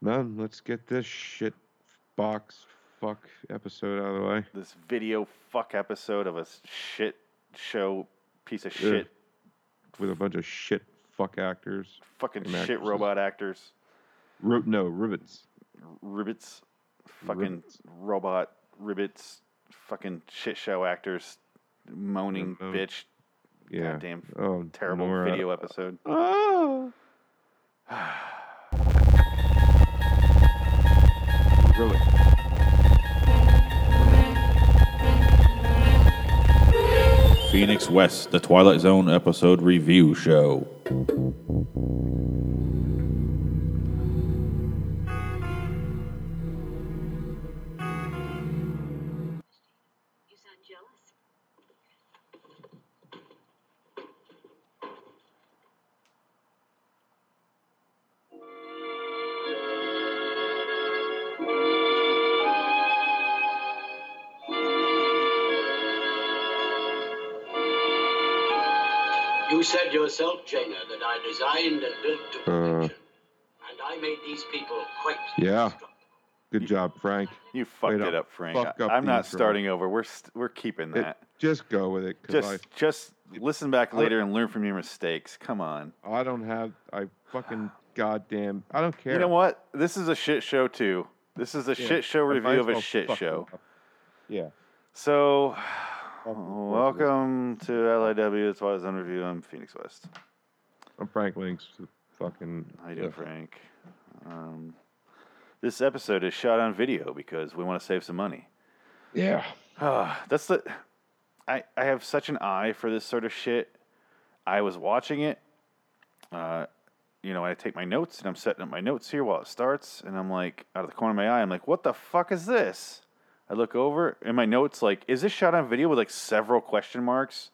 Man, let's get this shit box fuck episode out of the way. This video fuck episode of a shit show piece of shit, With a bunch of shit fuck actors. fucking shit actresses. robot actors, Ri- no, ribbits. ribbits, fucking Ribbits. robot ribbits, fucking shit show actors, moaning bitch, Yeah. goddamn Oh, terrible Nora. video episode. Oh. Really? Phoenix West, the Twilight Zone episode review show. You said yourself, Jana, that I designed and built to Uh. perfection. and I made these people quite Yeah. indestructible. Good job, Frank. You fucked Way to it up, Frank. fuck up I, am not intro. starting over. We're st- we're keeping It- that. just go with it, because just just listen back I- later and learn from your mistakes. Come on. I, I don't have, I fucking goddamn, I don't care. You know what? This is a shit show too. This is a Yeah, shit show review of a shit show. up. Yeah. So, Fucking welcome to LIW. It's Twilight Zone Review. I'm Phoenix West. I'm Frank Links. Fucking. How you doing. Frank? Um, this episode is shot on video because we want to save some money. Yeah. Ah, that's the. I I have such an eye for this sort of shit. I was watching it. Uh, you know, I take my notes and I'm setting up my notes here while it starts, and I'm like, out of the corner of my eye, I'm like, what the fuck is this? I look over in my notes, like, is this shot on video with like several question marks?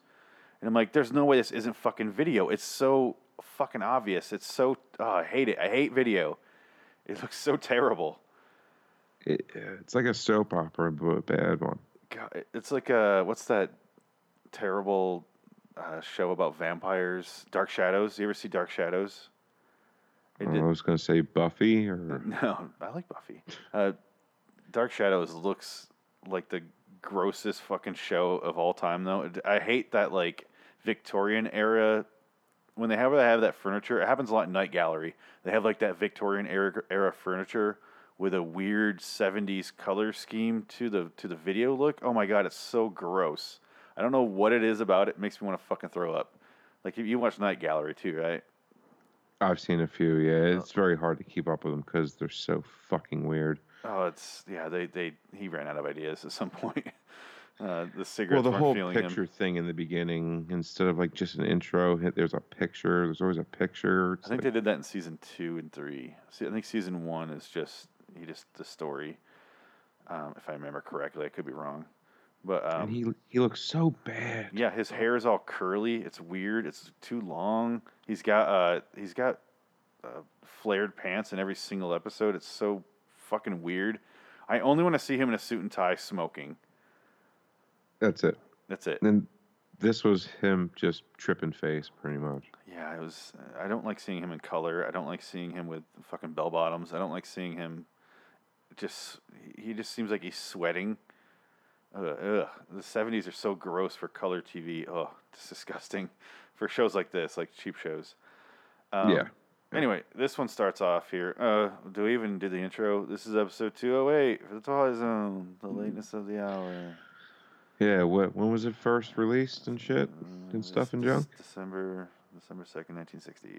And I'm like, there's no way this isn't fucking video. It's so fucking obvious. It's so. Oh, I hate it. I hate video. It looks so terrible. It, it's like a soap opera, but a bad one. God, it's like uh what's that terrible uh, show about vampires? Dark Shadows. You ever see Dark Shadows? It I did- was going to say Buffy or. no, I like Buffy. Uh, Dark Shadows looks like the grossest fucking show of all time, though. I hate that like Victorian era when they have they have that furniture. It happens a lot in Night Gallery. They have like that Victorian era era furniture with a weird '70s color scheme to the to the video look. Oh my god, it's so gross. I don't know what it is about it. it makes me want to fucking throw up. Like you, you watch Night Gallery too, right? I've seen a few, yeah. Oh. It's very hard to keep up with them because they're so fucking weird. Oh, it's yeah. They they he ran out of ideas at some point. Uh, the Well, the whole picture him. thing in the beginning, instead of like just an intro, hit- there's a picture. There's always a picture. It's I think like- they did that in season two and three. See, I think season one is just he just the story. Um, if I remember correctly, I could be wrong, but um, and he he looks so bad. yeah, his hair is all curly. It's weird. It's too long. He's got uh he's got uh, flared pants in every single episode. It's so fucking weird. I only want to see him in a suit and tie smoking. That's it. That's it. And this was him just tripping face, pretty much. Yeah, it was. I don't like seeing him in color. I don't like seeing him with fucking bell bottoms. I don't like seeing him. Just he just seems like he's sweating. Ugh, ugh. The seventies are so gross for color TV. Oh, it's disgusting for shows like this, like cheap shows. Um, Yeah. Anyway, this one starts off here. Uh, do we even do the intro? This is episode two oh eight for the Twilight Zone. The lateness of the hour. Yeah. What? When was it first released and shit Uh, and stuff and junk? December December second, nineteen sixty.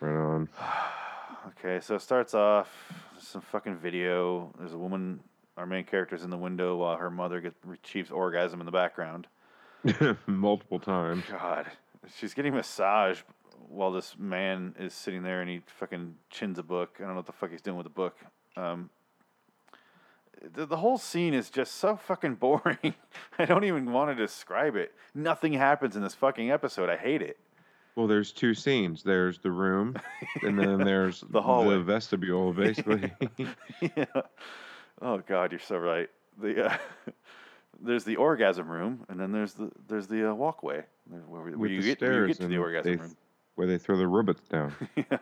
Right on. Okay, so it starts off some fucking video. There's a woman, our main character's in the window while her mother gets achieves orgasm in the background. Multiple times. God, she's getting massage while this man is sitting there and he fucking chins a book. I don't know what the fuck he's doing with the book. Um, the, the whole scene is just so fucking boring. I don't even want to describe it. Nothing happens in this fucking episode. I hate it. Well, there's two scenes. There's the room, and then there's The hallway. the vestibule, basically. yeah. Oh God, you're so right. The uh, there's the orgasm room, and then there's the there's the uh, walkway where, where you get you get to the orgasm they- room. Where they throw the ribbits down. yeah.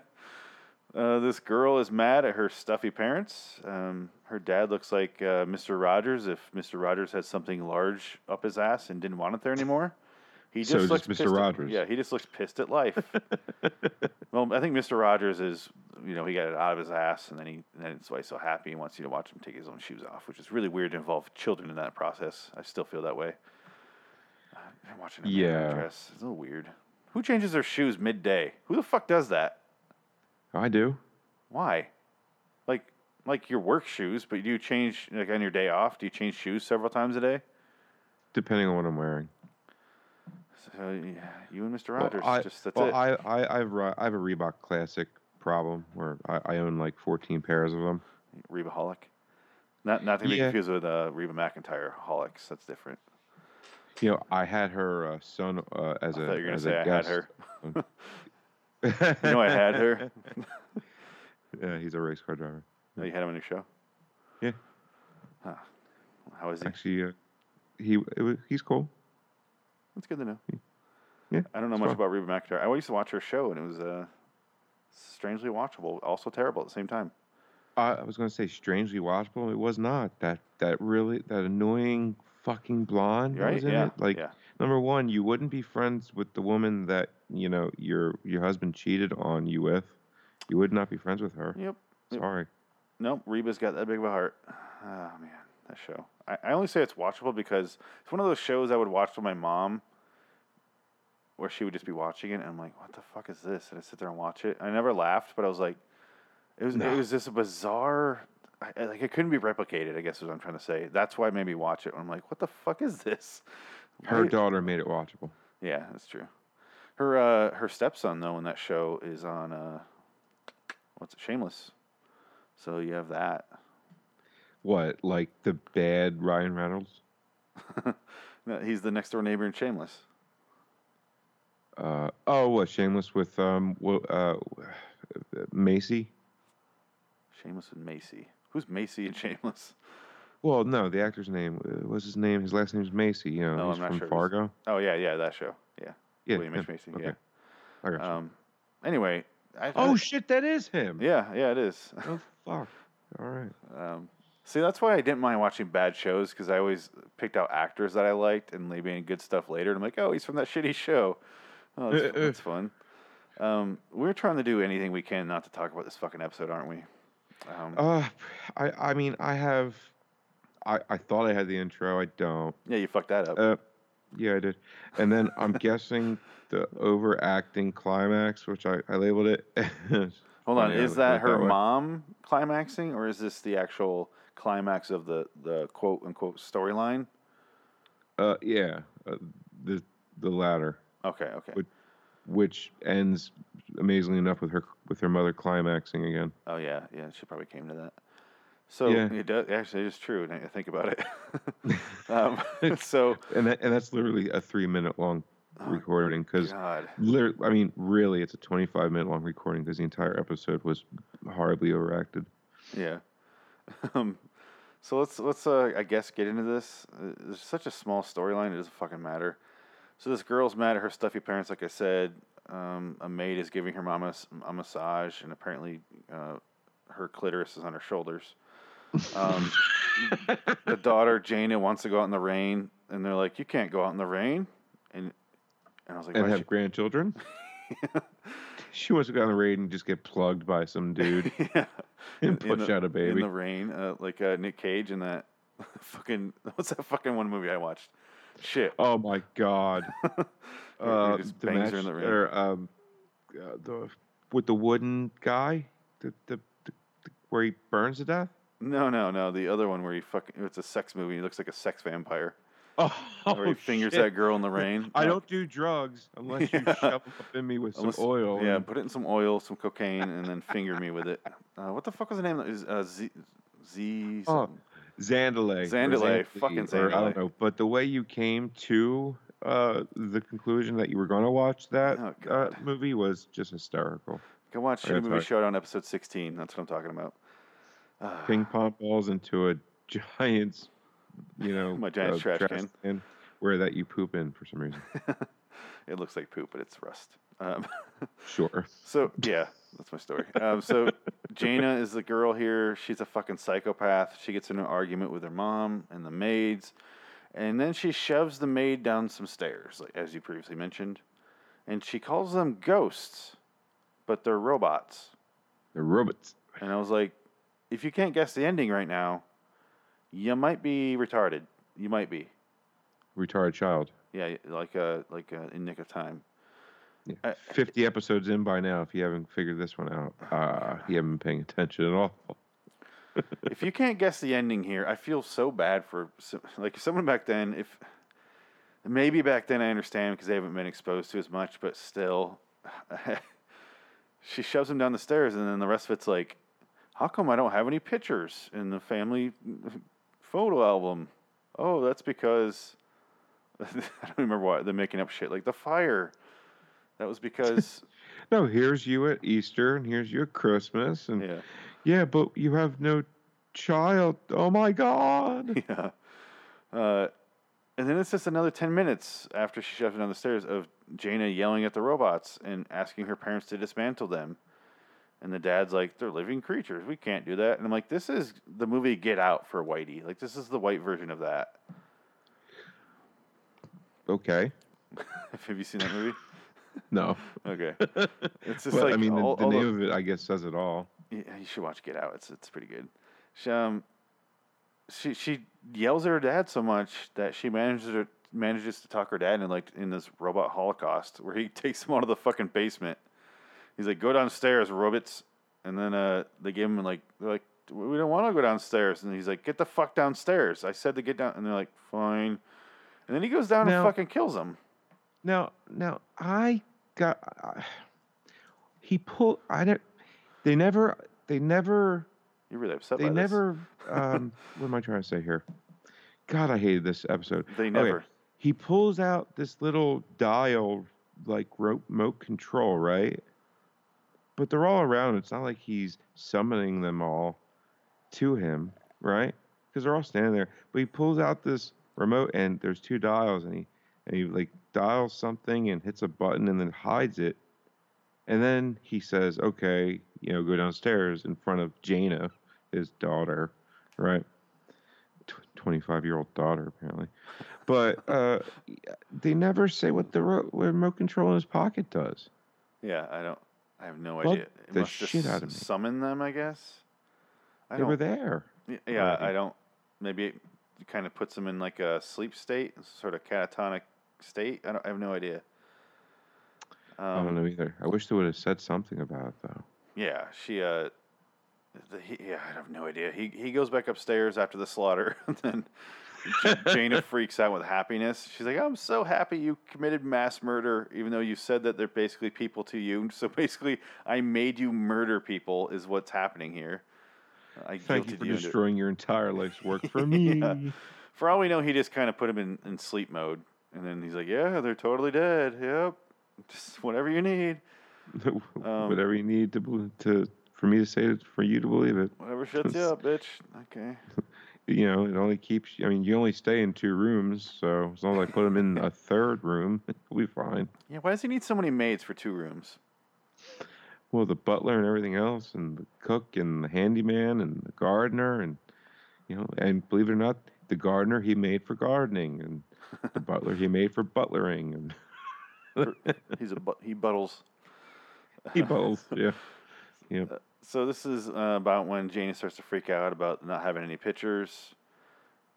Uh, this girl is mad at her stuffy parents. Um, her dad looks like uh, Mr. Rogers if Mr. Rogers had something large up his ass and didn't want it there anymore. He So just does looks Mr. pissed at- Rogers. yeah, he just looks pissed at life. well, I think Mr. Rogers is, you know, he got it out of his ass, and then he, and that's why he's so happy. He wants you to watch him take his own shoes off, which is really weird to involve children in that process. I still feel that way. I'm watching man Yeah. undress. It's a little weird. Who changes their shoes midday? Who the fuck does that? I do. Why? Like, like your work shoes, but do you change like on your day off? Do you change shoes several times a day? Depending on what I'm wearing. So yeah, you and Mr. Well, Rogers, I, just that's well, it. I, I, I've, I have a Reebok Classic problem where I, I own like 14 pairs of them. Reba Holic. Not not to be Yeah. confused with uh, Reba McEntire Holics. That's different. You know, I had her uh, son uh, as I a you were as say a I had guest. her. You know I had her. yeah, he's a race car driver. Oh, you had him on your show. Yeah. Huh. How is he? Actually, uh, he was, he's cool. That's good to know. Yeah, I don't know much fun. about Reba McEntire. I used to watch her show, and it was uh, strangely watchable, also terrible at the same time. I I was going to say strangely watchable. It was not that that really that annoying fucking blonde Right? Yeah. it. Like yeah. number one, you wouldn't be friends with the woman that you know your your husband cheated on you with. You would not be friends with her. Yep. Yep. Sorry. Nope, Reba's got that big of a heart. Oh man, that show. I, I only say it's watchable because it's one of those shows I would watch with my mom, where she would just be watching it, and I'm like, "What the fuck is this?" And I sit there and watch it. I never laughed, but I was like, "It was No. it was just a bizarre." I, like it couldn't be replicated. I guess is what I'm trying to say. That's why it made me watch it. I'm like, "What the fuck is this?" Her Why- daughter made it watchable. Yeah, that's true. Her uh, her stepson though in that show is on uh, what's it? Shameless. So you have that. What, like the bad Ryan Reynolds? No, He's the next door neighbor in Shameless. Uh, oh, what Shameless with um, uh, Macy? Shameless and Macy. Who's Macy and Shameless? Well, no, the actor's name uh, what's his name. His last name's Macy. You know, No, he's I'm not from sure. Fargo. Oh yeah, yeah, that show. Yeah, Yeah, William H. Macy. Okay. I got you. Yeah. Um. Anyway. I, oh I- shit, that is him. Yeah, yeah, it is. Oh fuck. All right. Um, see, that's why I didn't mind watching bad shows because I always picked out actors that I liked and maybe in good stuff later. And I'm like, oh, he's from that shitty show. Oh, that's, that's fun. Um, we're trying to do anything we can not to talk about this fucking episode, aren't we? Um, Uh, I I mean I have, I I thought I had the intro. I don't. yeah, you fucked that up. Uh, yeah, I did. And then I'm guessing the overacting climax, which I, I labeled it. Hold on, is that her that mom climaxing, or is this the actual climax of the the quote unquote storyline? Uh, yeah, uh, the the latter, Okay, okay. Would- which ends amazingly enough with her with her mother climaxing again. Oh yeah, yeah. She probably came to that. So Yeah. it does actually. It is true. Now you think about it. um, so And that, and that's literally a three minute long recording because God, I mean, really, it's a 25 minute long recording because the entire episode was horribly overacted. yeah. Um, so let's let's uh, I guess get into this. There's such a small storyline; it doesn't fucking matter. So this girl's mad at her stuffy parents, like I said. Um, a maid is giving her mama a massage, and apparently uh, her clitoris is on her shoulders. Um, the daughter Jana wants to go out in the rain, and they're like, "You can't go out in the rain." And and I was like, and have she-" grandchildren. she wants to go out in the rain and just get plugged by some dude yeah. and push the- out a baby in the rain, uh, like uh, Nick Cage in that fucking what's that fucking one movie I watched? Shit. Oh my god! Uh, just the match, the or, um, uh, the with the wooden guy, the, the, the, where he burns to death. No, no, no. The other one where he fucking it's a sex movie. He looks like a sex vampire. Oh, where he fingers shit. that girl in the rain. I No, don't do drugs unless you Yeah. shove up in me with unless- some oil. Yeah, and- put it in some oil, some cocaine, and then finger me with it. Uh, what the fuck was the name? Is uh, Z Z? Oh, something. Xandalay. or Xandalay, Xandalee, fucking or I don't know. But the way you came to uh, the conclusion that you were going to watch that Oh, uh, movie was just hysterical. Go watch gotta Movie Showdown episode sixteen. That's what I'm talking about. Uh, Ping pong balls into a giant's, you know, My giant uh, trash can. where that you poop in for some reason. it looks like poop, but it's rust. Um, Sure. so yeah, that's my story. Um, so Jana is the girl here. She's a fucking psychopath. She gets in an argument with her mom and the maids, and then she shoves the maid down some stairs, like as you previously mentioned, and she calls them ghosts, but they're robots. They're robots. And I was like, if you can't guess the ending right now, you might be retarded. You might be. Retarded child. Yeah, like uh, like uh, in Nick of Time. Yeah. Uh, 50 episodes in by now. If you haven't figured this one out, uh, you haven't been paying attention at all. If you can't guess the ending here, I feel so bad for like someone back then. If maybe back then I understand because they haven't been exposed to as much, but still, she shoves him down the stairs, and then the rest of it's like, how come I don't have any pictures in the family mm, photo album? Oh, that's because I don't remember why they're making up shit like the fire. That was because No, here's you at Easter, and here's you at Christmas, and yeah. Yeah, but you have no child. Oh my God! Yeah. Uh, and then it's just another 10 minutes after she shoves it down the stairs of Jana yelling at the robots and asking her parents to dismantle them. And the dad's like, they're living creatures. We can't do that. And I'm like, this is the movie Get Out for Whitey. Like, this is the white version of that. Okay, Have you seen that movie? no, Okay. It's just like, I mean, the, all- the name of it, I guess, says it all. Yeah, you should watch Get Out. It's it's pretty good. She um, she she yells at her dad so much that she manages to manages to talk her dad in like in this robot holocaust where he takes him out of the fucking basement. He's like, "Go downstairs, robots," and then uh, they give him like they're like, "We don't want to go downstairs," and he's like, "Get the fuck downstairs!" I said to get down, and they're like, "Fine," and then he goes down Now- and fucking kills him. Now, now I got. I he pulled. I don't. They never. They never. You're really upset They never. Um, what am I trying to say here? God, I hated this episode. They Okay, never. He pulls out this little dial, like remote control, right? But they're all around. It's not like he's summoning them all to him, right? Because they're all standing there. But he pulls out this remote, and there's two dials, and he and he like dials something and hits a button, and then hides it. And then he says, "Okay, you know, go downstairs in front of Jana, his daughter, right? Twenty-five-year-old daughter, apparently." But uh, they never say what the ro- remote control in his pocket does. Yeah, I don't. I have no idea. It the must just shit out of me. summon them, I guess. I They were there. Yeah. I don't. Maybe it kind of puts them in like a sleep state, sort of catatonic state. I don't. I have no idea. Um, I don't know either. I wish they would have said something about it though. Yeah, she. Uh, the, he, yeah, I have no idea. He he goes back upstairs after the slaughter, and then Jana freaks out with happiness. She's like, "I'm so happy you committed mass murder, even though you said that they're basically people to you. So basically, I made you murder people. Is what's happening here. I Thank you for it." destroying your entire life's work for me. Yeah. For all we know, he just kind of put him in, in sleep mode, and then he's like, "Yeah, they're totally dead. Yep, just whatever you need, Um, Whatever you need to to for me to say it for you to believe it. whatever shuts you up, bitch." Okay. You know, it only keeps. I mean, you only stay in two rooms, so as long as I put him in a third room, we'll be fine. Yeah, why does he need so many maids for two rooms? Well, the butler and everything else, and the cook and the handyman and the gardener, and you know, and believe it or not, the gardener he made for gardening, and the butler he made for butlering, and He's a bu- he buttles. He both, yeah, yeah. So this is uh, about when Janie starts to freak out about not having any pictures,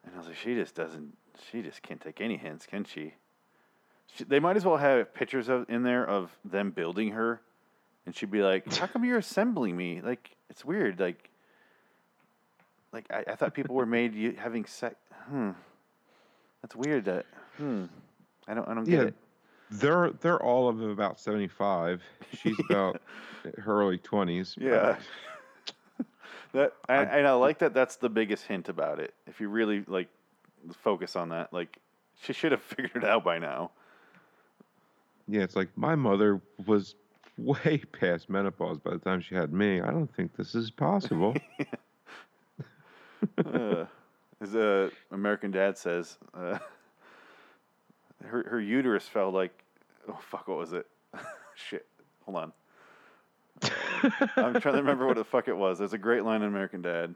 and I was like, she just doesn't. She just can't take any hints, can she? she they might as well have pictures of in there of them building her, and she'd be like, "How come you're assembling me? Like it's weird. Like, like I, I thought people were made you having sex. Hmm, that's weird. That hmm, I don't I don't get Yeah, it. They're they're all of about seventy five. She's about her early twenties. Yeah. That I, and I like that. That's the biggest hint about it. If you really like focus on that, like she should have figured it out by now. Yeah, it's like my mother was way past menopause by the time she had me. I don't think this is possible. uh, as uh, American Dad says, uh, her her uterus fell like oh fuck, what was it? shit. Hold on. I'm trying to remember what the fuck it was. There's a great line in American Dad.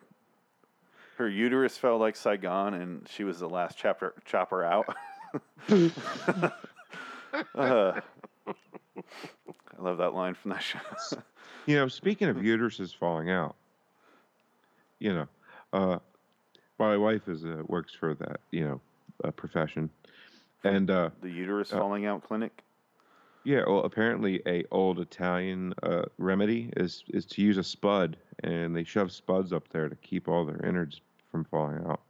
Her uterus fell like Saigon, and she was the last chapter chopper out. Uh, I love that line from that show. You know, speaking of uteruses falling out, you know, uh, my wife is uh, works for that, you know, uh, profession, and uh, the uterus Oh. falling out clinic. yeah, well, apparently a old Italian uh, remedy is is to use a spud, and they shove spuds up there to keep all their innards from falling out.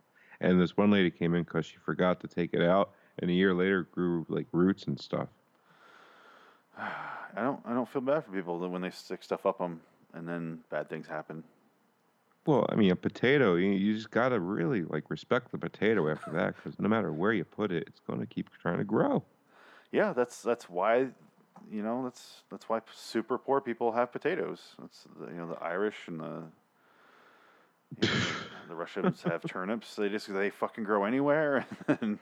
And this one lady came in because she forgot to take it out, and a year later grew like roots and stuff. I don't. I don't feel bad for people that when they stick stuff up them and then bad things happen. Well, I mean, a potato, you, you just got to really like respect the potato after that because no matter where you put it, it's going to keep trying to grow. Yeah, that's that's why, you know, that's that's why super poor people have potatoes. That's the, you know the Irish and the you know, the Russians have turnips. They just they fucking grow anywhere, and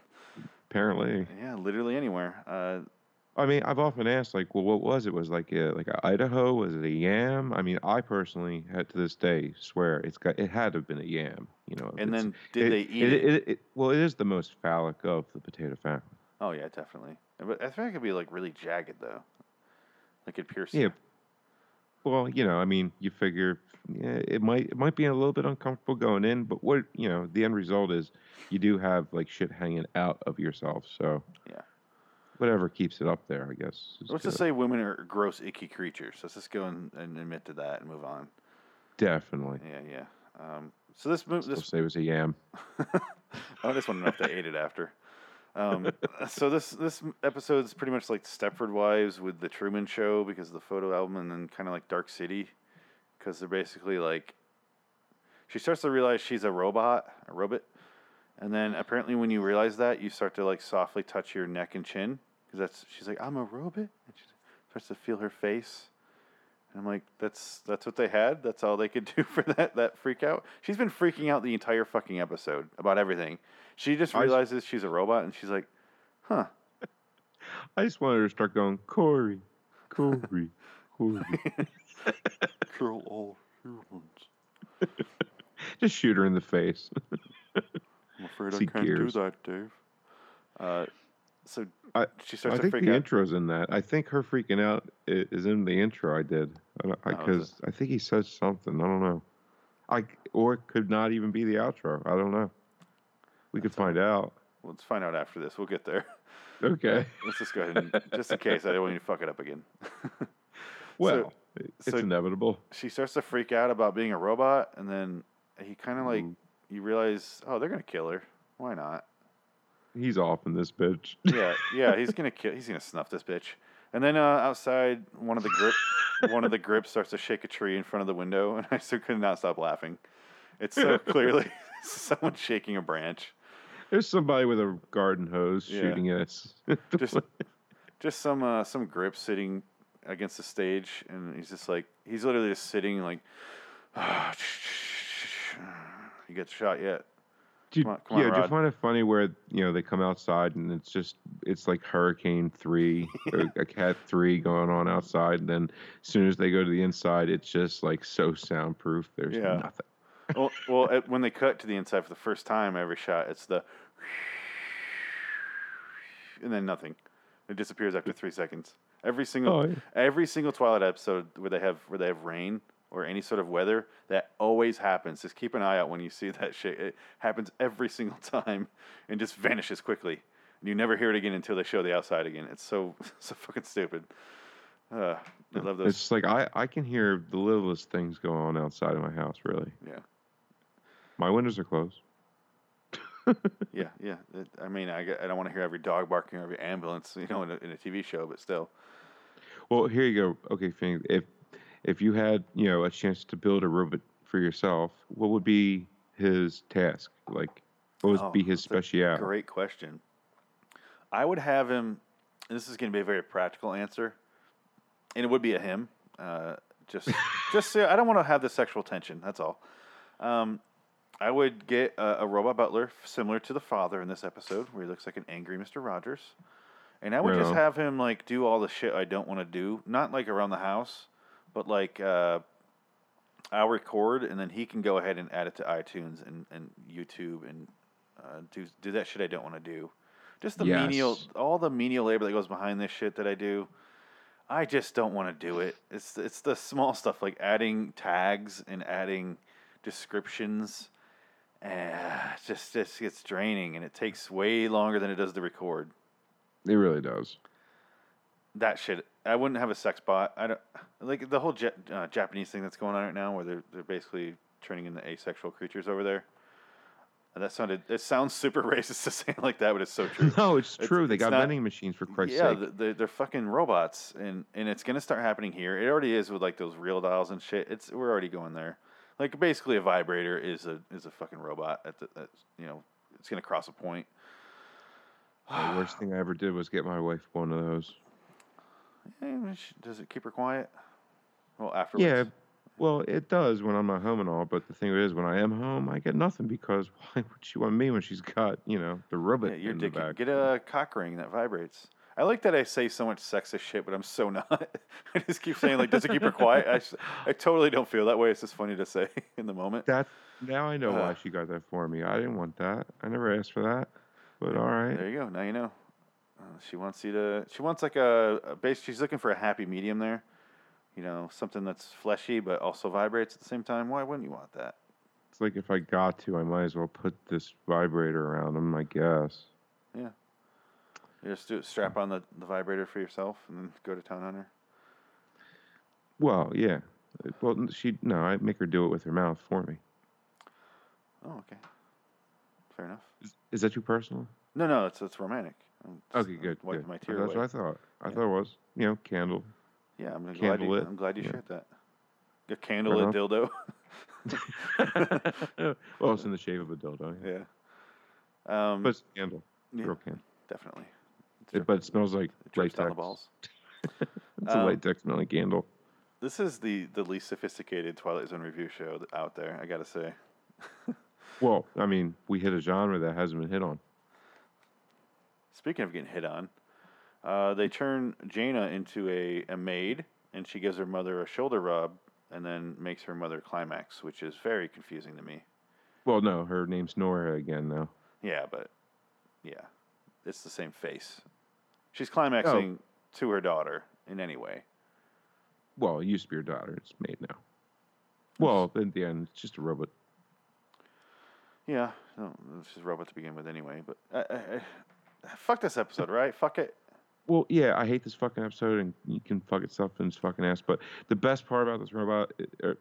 Apparently, yeah, literally anywhere. Uh, I mean, I've often asked, like, well, what was it? Was it like a like a Idaho? Was it a yam? I mean, I personally had to this day swear it's got it had to have been a yam. You know, and then did they eat it, it? it, it? Well, it is the most phallic of the potato family. Oh yeah, definitely. But I think it could be like really jagged though, like it pierce. Yeah. Well, you know, I mean, you figure yeah, it might it might be a little bit uncomfortable going in, but what you know, the end result is you do have like shit hanging out of yourself. So Yeah. Whatever keeps it up there, I guess. Let's just say women are gross, icky creatures. Let's just go and, and admit to that and move on. definitely. Yeah, yeah. Um, so this move, this say it was a yam. I just want to know if they ate it after. Um, so this this episode is pretty much like Stepford Wives with the Truman Show because of the photo album, and then kind of like Dark City because they're basically like she starts to realize she's a robot, a robot, and then apparently when you realize that, you start to like softly touch your neck and chin because that's she's like I'm a robot, and she starts to feel her face. And I'm like, that's that's what they had. That's all they could do for that that freak out. She's been freaking out the entire fucking episode about everything. She just realizes she's a robot, and she's like, huh. I just wanted her to start going, Corey, Corey, Corey. Kill all humans. just shoot her in the face. I'm afraid See I can't gears. Do that, Dave. Uh, so I, she I starts to think freak the out. intro's in that. I think her freaking out is in the intro I did. Oh, is Because I, think he says something. I don't know. I or it could not even be the outro. I don't know. We could find out. Let's find out after this. We'll get there. Okay. Let's just go ahead and just in case I don't want you to fuck it up again. Well, it's so- inevitable. she starts to freak out about being a robot, and then he kind of like Mm. You realize, oh, they're gonna kill her. Why not? He's off in this bitch. Yeah, yeah, he's gonna kill. He's gonna snuff this bitch. And then uh, outside, one of the grip, one of the grips starts to shake a tree in front of the window, and I still could not stop laughing. It's so clearly someone shaking a branch. There's somebody with a garden hose Yeah. shooting at us. Just, just some uh, some grip sitting against the stage, and he's just like he's literally just sitting like, you get shot yet? Do you, Come on- come on, yeah, do you find it funny where you know they come outside and it's just it's like Hurricane Three, or a Cat Three going on outside, and then as soon as they go to the inside, it's just like so soundproof. There's Yeah. nothing. well, well, at, when they cut to the inside for the first time, every shot, it's the, and then nothing. It disappears after three seconds. Every single, Oh, yeah. every single Twilight episode where they have where they have rain or any sort of weather, that always happens. Just keep an eye out when you see that shit. It happens every single time and just vanishes quickly. And you never hear it again until they show the outside again. It's so so fucking stupid. Uh, I love those. It's like I I can hear the littlest things going on outside of my house. Really, yeah. my windows are closed. Yeah, yeah. I mean, I, I don't want to hear every dog barking or every ambulance, you know, in a, in a TV show, but still. Well, here you go. Okay, if if you had you know a chance to build a robot for yourself, what would be his task? Like, what would Oh, be his speciality? Great question. I would have him. This is going to be a very practical answer, and it would be a him. Uh, just, just so I don't want to have the sexual tension. That's all. Um, I would get a, a robot butler similar to the father in this episode, where he looks like an angry Mister Rogers, And I would just have him like do all the shit I don't want to do, not like around the house, but like uh, I'll record and then he can go ahead and add it to iTunes and, and YouTube and uh, do do that shit I don't want to do. Just the menial, all the menial labor that goes behind this shit that I do. I just don't want to do it. It's it's the small stuff like adding tags and adding descriptions. Uh, just just gets draining and it takes way longer than it does to record. It really does. That shit. I wouldn't have a sex bot. I don't like the whole ja- uh, Japanese thing that's going on right now, where they're they're basically turning into asexual creatures over there. And that sounded. It sounds super racist to say it like that, but it's so true. No, it's It's- true. they it's got not- vending machines for Christ's yeah, sake. th- they're, they're fucking robots, and and it's gonna start happening here. It already is with like those RealDolls and shit. It's we're already going there. Like basically, a vibrator is a is a fucking robot. At the, at, you know, it's gonna cross a point. the worst thing I ever did was get my wife one of those. Eh, Does it keep her quiet? Well, afterwards. Yeah, well, it does when I'm not home and all. But the thing is, when I am home, I get nothing because why would she want me when she's got you know the Yeah, robot your in the back? Get a cock ring that vibrates. I like that I say so much sexist shit, but I'm so not. I just keep saying like, does it keep her quiet? I, I totally don't feel that way. It's just funny to say in the moment. That now I know Uh. why she got that for me. I didn't want that. I never asked for that. But all right. There you go. Now you know. Uh, she wants you to. She wants like a, a base. She's looking for a happy medium there. You know, something that's fleshy but also vibrates at the same time. Why wouldn't you want that? It's like if I got to, I might as well put this vibrator around him. I guess. Yeah. You just do strap on the, the vibrator for yourself and then go to town on her. Well, yeah. Well, she no, I make her do it with her mouth for me. Oh, okay. Fair enough. Is, is that too personal? No, no, it's it's romantic. Okay, good. Wiping good. my tear That's away. what I thought. I Yeah. thought it was. You know, candle. Yeah, I'm glad you. Candlelit, I'm glad you yeah. shared that. A candlelit dildo. well, it's in the shape of a dildo. Yeah. yeah. Um, But it's a candle. yeah, Real candle. definitely. It, but it smells like It drips down the balls. It's a Um, latex smelling candle. This is the the least sophisticated Twilight Zone review show th- out there. I gotta say. Well, I mean, we hit a genre that hasn't been hit on. Speaking of getting hit on, uh, they turn Jana into a, a maid, and she gives her mother a shoulder rub, and then makes her mother climax, which is very confusing to me. Well, no, her name's Nora again now. Yeah, but yeah, it's the same face. She's climaxing to her daughter in any way. Well, it used to be her daughter. It's made now. Well, in the end, it's just a robot. Yeah, no, it's just a robot to begin with anyway. But I, fuck this episode, right? Fuck it. Well, yeah, I hate this fucking episode, and you can fuck itself in its fucking ass. But the best part about this robot, uh,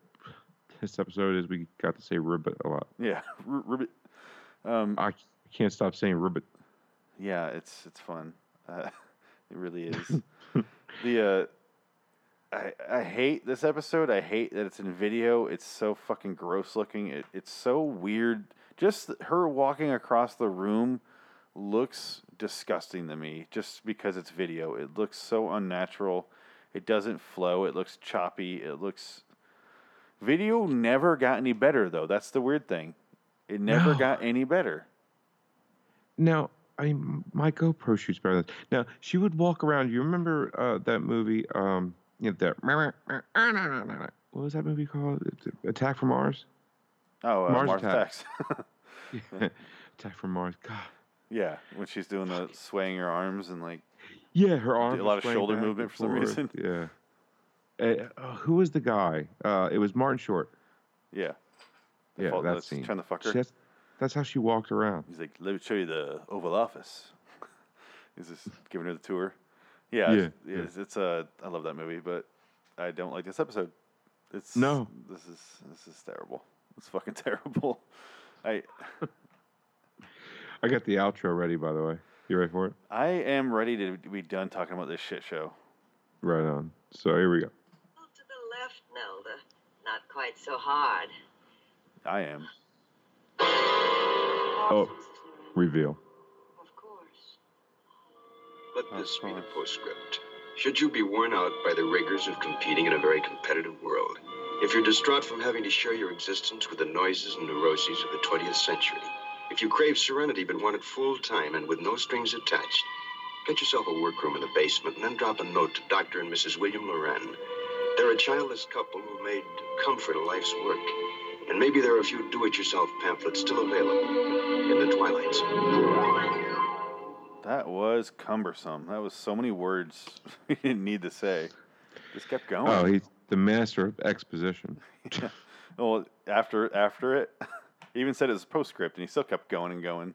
this episode, is we got to say ribbit a lot. Yeah, R- Ribbit. Um, I can't stop saying ribbit. Yeah, it's it's fun. Uh, it really is. the uh, I I hate this episode. I hate that it's in video. It's so fucking gross looking. It it's so weird. Just her walking across the room looks disgusting to me. Just because it's video, it looks so unnatural. It doesn't flow. It looks choppy. It looks. Video never got any better though. That's the weird thing. It never No. got any better. Now, I mean, my GoPro shoots better than now. She would walk around. You remember uh, that movie? Um, you know, that what was that movie called? Attack from Mars. Oh, uh, Mars Mars, Attacks. Attacks. Attack from Mars. God. Yeah, when she's doing the swaying her arms and like Yeah, her arms. a lot of shoulder movement for some reason. Yeah. Uh, uh, who was the guy? Uh, it was Martin Short. yeah. The Yeah, that that's scene. Trying to fuck her. Has- that's how she walked around. He's like, "Let me show you the Oval Office." He's just giving her the tour. Yeah, Yeah, it's, yeah. it's, it's a. I love that movie, but I don't like this episode. It's No. This is this is terrible. It's fucking terrible. I I got the outro ready, by the way. You ready for it? I am ready to be done talking about this shit show. Right on. So here we go. To the left, Nelda. Not quite so hard. I am. Oh, reveal. Of course. Let this be the postscript. Should you be worn out by the rigors of competing in a very competitive world, if you're distraught from having to share your existence with the noises and neuroses of the 20th century, if you crave serenity but want it full time and with no strings attached, Get yourself a workroom in the basement and then drop a note to Dr. and Mrs. William Loren. They're a childless couple who made comfort a life's work. And maybe there are a few do it yourself pamphlets still available in the twilights. That was cumbersome. That was so many words he didn't need to say. Just kept going. Oh, he's the master of exposition. well, after after it, he even said it was postscript, and he still kept going and going.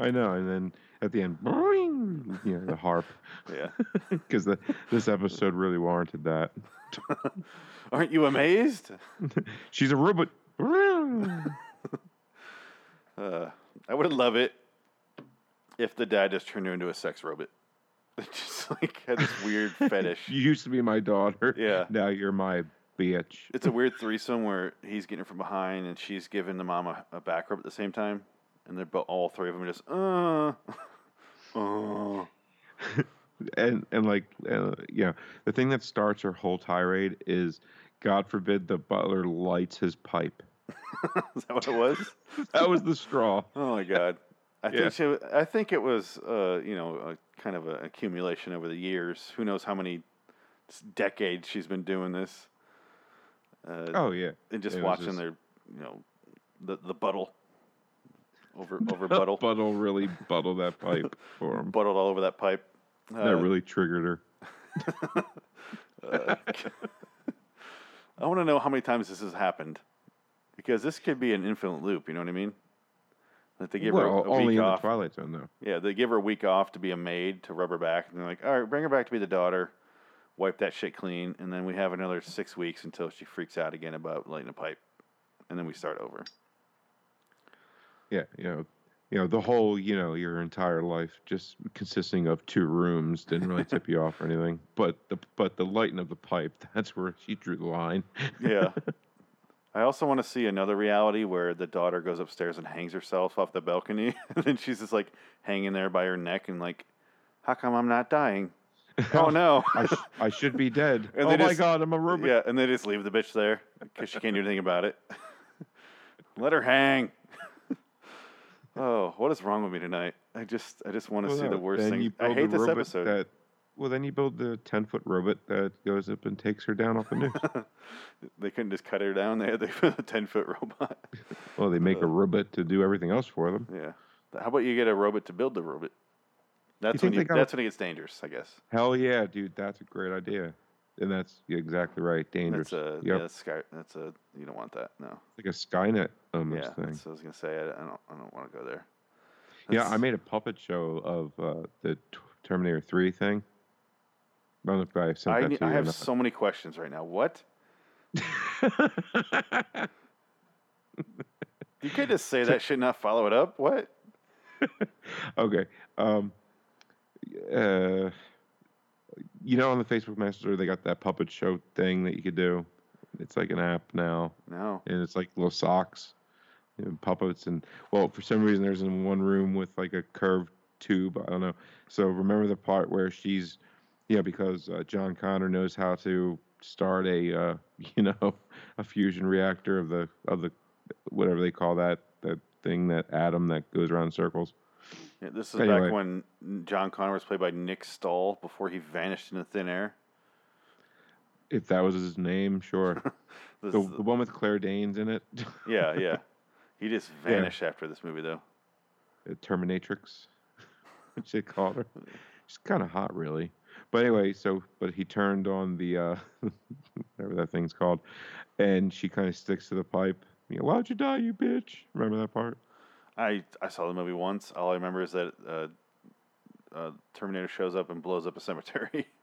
I know, and then at the end, boing, you know, the harp, Yeah. because this episode really warranted that. Aren't you amazed? She's a robot. Uh, I would love it if the dad just turned her into a sex robot. just like had this weird fetish. You used to be my daughter. Yeah. Now you're my bitch. It's a weird threesome where he's getting her from behind and she's giving the mom a, a back rub at the same time, and they're both all three of them are just uh, uh. and and like uh, you know the thing that starts her whole tirade is god forbid the butler lights his pipe Is that what it was? that was the straw Oh my god. I Yeah. think she, I think it was uh, you know a kind of an accumulation over the years. Who knows how many decades she's been doing this. Uh, oh yeah and just it watching just- their you know the the buttle over over buttle buttle really buttle that pipe for him buttled all over that pipe. that Uh, really triggered her I want to know how many times this has happened because this could be an infinite loop. You know what I mean? That they give well her a, a only week in off. the twilight zone though Yeah, they give her a week off to be a maid to rub her back, and they're like, "All right, bring her back to be the daughter, wipe that shit clean, and then we have another six weeks until she freaks out again about lighting a pipe, and then we start over." yeah you know you know the whole you know your entire life just consisting of two rooms didn't really tip you off or anything but the but the lighting of the pipe that's where she drew the line Yeah. I also want to see another reality where the daughter goes upstairs and hangs herself off the balcony, and then she's just like hanging there by her neck and like, "How come I'm not dying? Oh no!" I, sh- I should be dead. And oh they my just- god, I'm a robot. Yeah, and they just leave the bitch there because she can't do anything about it. Let her hang. oh, what is wrong with me tonight? I just, I just want to Well, see no, the worst thing. I hate this episode. That, well, then you build the 10 foot robot that goes up and takes her down off the news. They couldn't just cut her down. They had a ten foot robot. well, they make Uh. a robot to do everything else for them. Yeah. How about you get a robot to build the robot? That's when you, they got- that's when it gets dangerous, I guess. Hell yeah, dude, that's a great idea. And that's exactly right. Dangerous. That's a yep. yeah, that's sky. That's a you don't want that. No. like a Skynet almost yeah, thing. that's I was gonna say. I, I don't. I don't want to go there. Yeah, I made a puppet show of uh, the t- Terminator 3 thing. I don't know if I sent I, that to you I have so many questions right now. What? You could just say that shit, and not follow it up. What? okay. Um, uh, you know, on the Facebook Messenger, they got that puppet show thing that you could do. It's like an app now, No. and it's like little socks and puppets. And well, for some reason, there's in one room with like a curved tube. I don't know. So remember the part where she's, yeah, because uh, John Connor knows how to start a, uh, you know, a fusion reactor of the of the whatever they call that that thing that atom that goes around in circles. Yeah, this is Anyway. back when John Connor was played by Nick Stahl before he vanished into thin air. If that was his name, sure. This the, the one with Claire Danes in it, Yeah, yeah. He just Yeah. vanished after this movie, though. the Terminatrix, which they called her. She's kind of hot, really. But anyway, so but he turned on the uh, whatever that thing's called, and she kind of sticks to the pipe. You know, why'd you die, you bitch? Remember that part? I I saw the movie once. All I remember is that uh, uh, Terminator shows up and blows up a cemetery.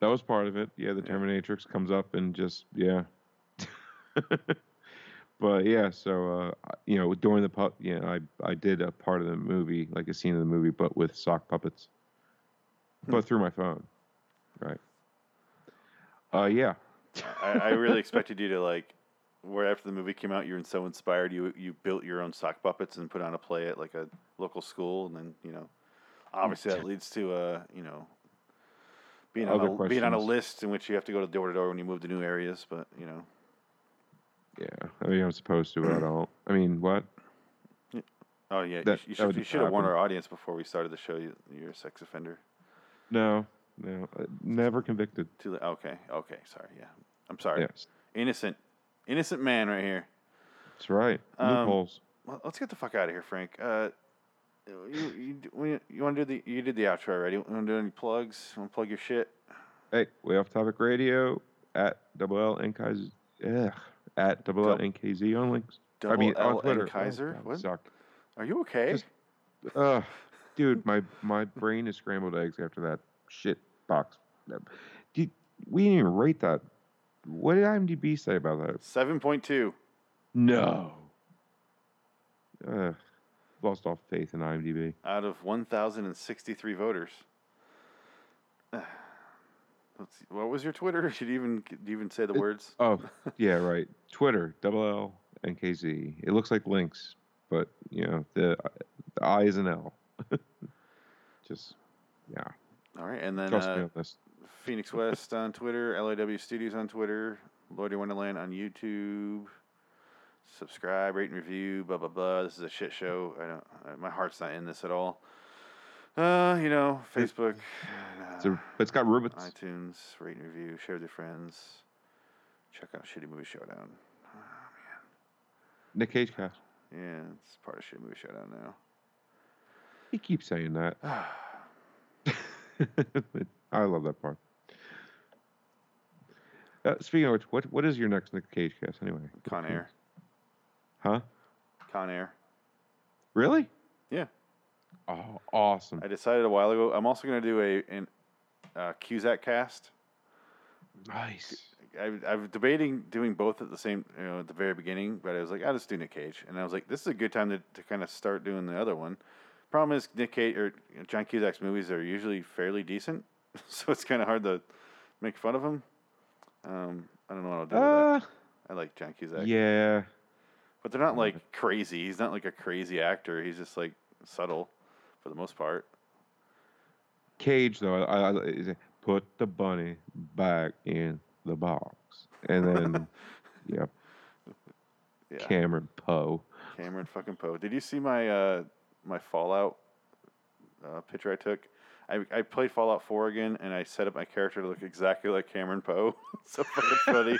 That was part of it. Yeah, the Yeah. Terminatrix comes up and just yeah. but yeah, so uh, you know, during the pup, yeah, I I did a part of the movie, like a scene of the movie, but with sock puppets, but through my phone, right? Uh, yeah, I, I really expected you to like, where after the movie came out, you were so inspired, you you built your own sock puppets and put on a play at like a local school, and then you know, obviously that leads to uh you know. Being on, Other a, being on a list in which you have to go to door to door when you move to new areas, but you know, yeah. I mean, I'm supposed to, I don't. I mean, what? Oh yeah, you That- you, should, you should have warned our audience before we started the show. You, you're a sex offender. No, no, uh, never convicted. Too late. Okay, okay, sorry. Yeah, I'm sorry. Yes, Innocent, innocent man right here. that's right. Um, Loopholes. Well, let's get the fuck out of here, Frank. Uh, you you, you, want to do the you did the outro already. You want to do any plugs? Want to plug your shit? Hey, way off topic radio at double L NKZ. Ugh, at double L Dou- NKZ on links. Double I mean L on Twitter. N Kaiser? Oh, God, What? Are you okay? Just- Ugh, dude, my my brain is scrambled eggs after that shit box. We didn't even rate that. What did IMDb say about that? Seven point two. No. Ugh, lost all faith in IMDb. out of 1,063 voters. Let's see, what was your Twitter? Should you even you even say the words? Oh, yeah, right. Twitter, double L NKZ. It looks like links, but you know the the I is an L. Just yeah. All right, and then Trust me uh, on this. Phoenix West on Twitter, LAW Studios on Twitter, Lloyd Wonderland on YouTube. Subscribe, rate, and review. Blah blah blah. This is a shit show. I don't. uh, My heart's not in this at all. Uh, you know, Facebook, It's, a, it's got rivets. iTunes, rate and review, share with your friends. Check out Shitty Movie Showdown. Nick Cage cast. Yeah, it's part of Shitty Movie Showdown now. He keeps saying that. I love that part. Uh, speaking of which, what what is your next Nick Cage cast anyway? Con Air. Huh? Con Air. Really? Yeah. Oh, awesome. I decided a while ago. I'm also going to do a an uh, Cusack cast. Nice. I, I was debating doing both at the same, you know, at the very beginning, but I was like, I'll just do Nick Cage, and I was like, this is a good time to, to kind of start doing the other one. Problem is, Nick Cage or John Cusack's movies are usually fairly decent, so it's kind of hard to make fun of him. Um, I don't know what I'll do. Uh. I like John Cusack, yeah. but they're not like crazy. He's not like a crazy actor. He's just like subtle, for the most part. Cage though, I, I, put the bunny back in the box, and then, yep, Yeah. Cameron Poe. Cameron fucking Poe. Did you see my uh, my Fallout uh, picture I took? I, I played Fallout 4 again, and I set up my character to look exactly like Cameron Poe. so fucking funny.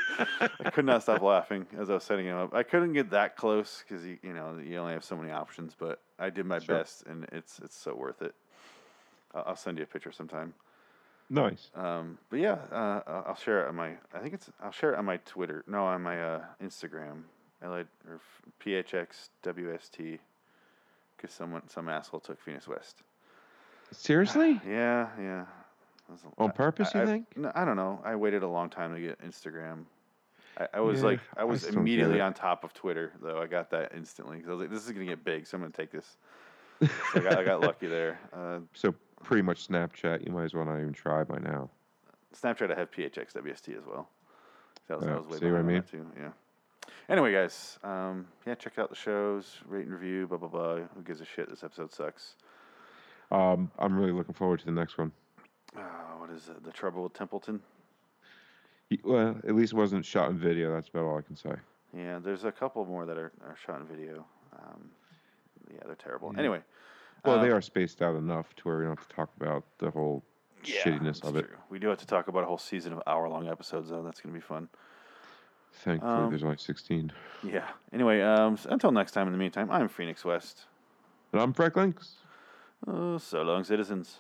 I could not stop laughing as I was setting him up. I couldn't get that close because you, you know you only have so many options, but I did my Sure. best, and it's it's so worth it. I'll, I'll send you a picture sometime. Nice. Um, but yeah, uh, I'll share it on my. I think it's. I'll share it on my Twitter. No, on my uh, Instagram. L or PHXWST. Because someone, some asshole took Phoenix West. Seriously? Yeah, yeah. On I- purpose, you I- think? No, I don't know. I waited a long time to get Instagram. I, I was Yeah, like, I I was immediately on top of Twitter, though. I got that instantly because I was like, this is gonna get big, so I'm gonna take this. So I got, I got lucky there. Uh, So pretty much Snapchat. You might as well not even try by now. Snapchat, I have PHXWST as well. That was, I was way see what I that too. Yeah. Anyway, guys, um, yeah, check out the shows, rate and review, blah blah blah. Who gives a shit? This episode sucks. Um, I'm really looking forward to the next one. Uh, what is it? The Trouble with Templeton? He- Well, at least it wasn't shot in video. That's about all I can say. Yeah, there's a couple more that are, are shot in video. Um, yeah, they're terrible. Yeah. Anyway. Well, they um, are spaced out enough to where we don't have to talk about the whole yeah, shittiness of it. true. We do have to talk about a whole season of hour long episodes, though. That's going to be fun. Thankfully, Um, there's only 16. Yeah. Anyway, um, so until next time, in the meantime, I'm Phoenix West. And I'm Frank Links. Oh, so long, citizens.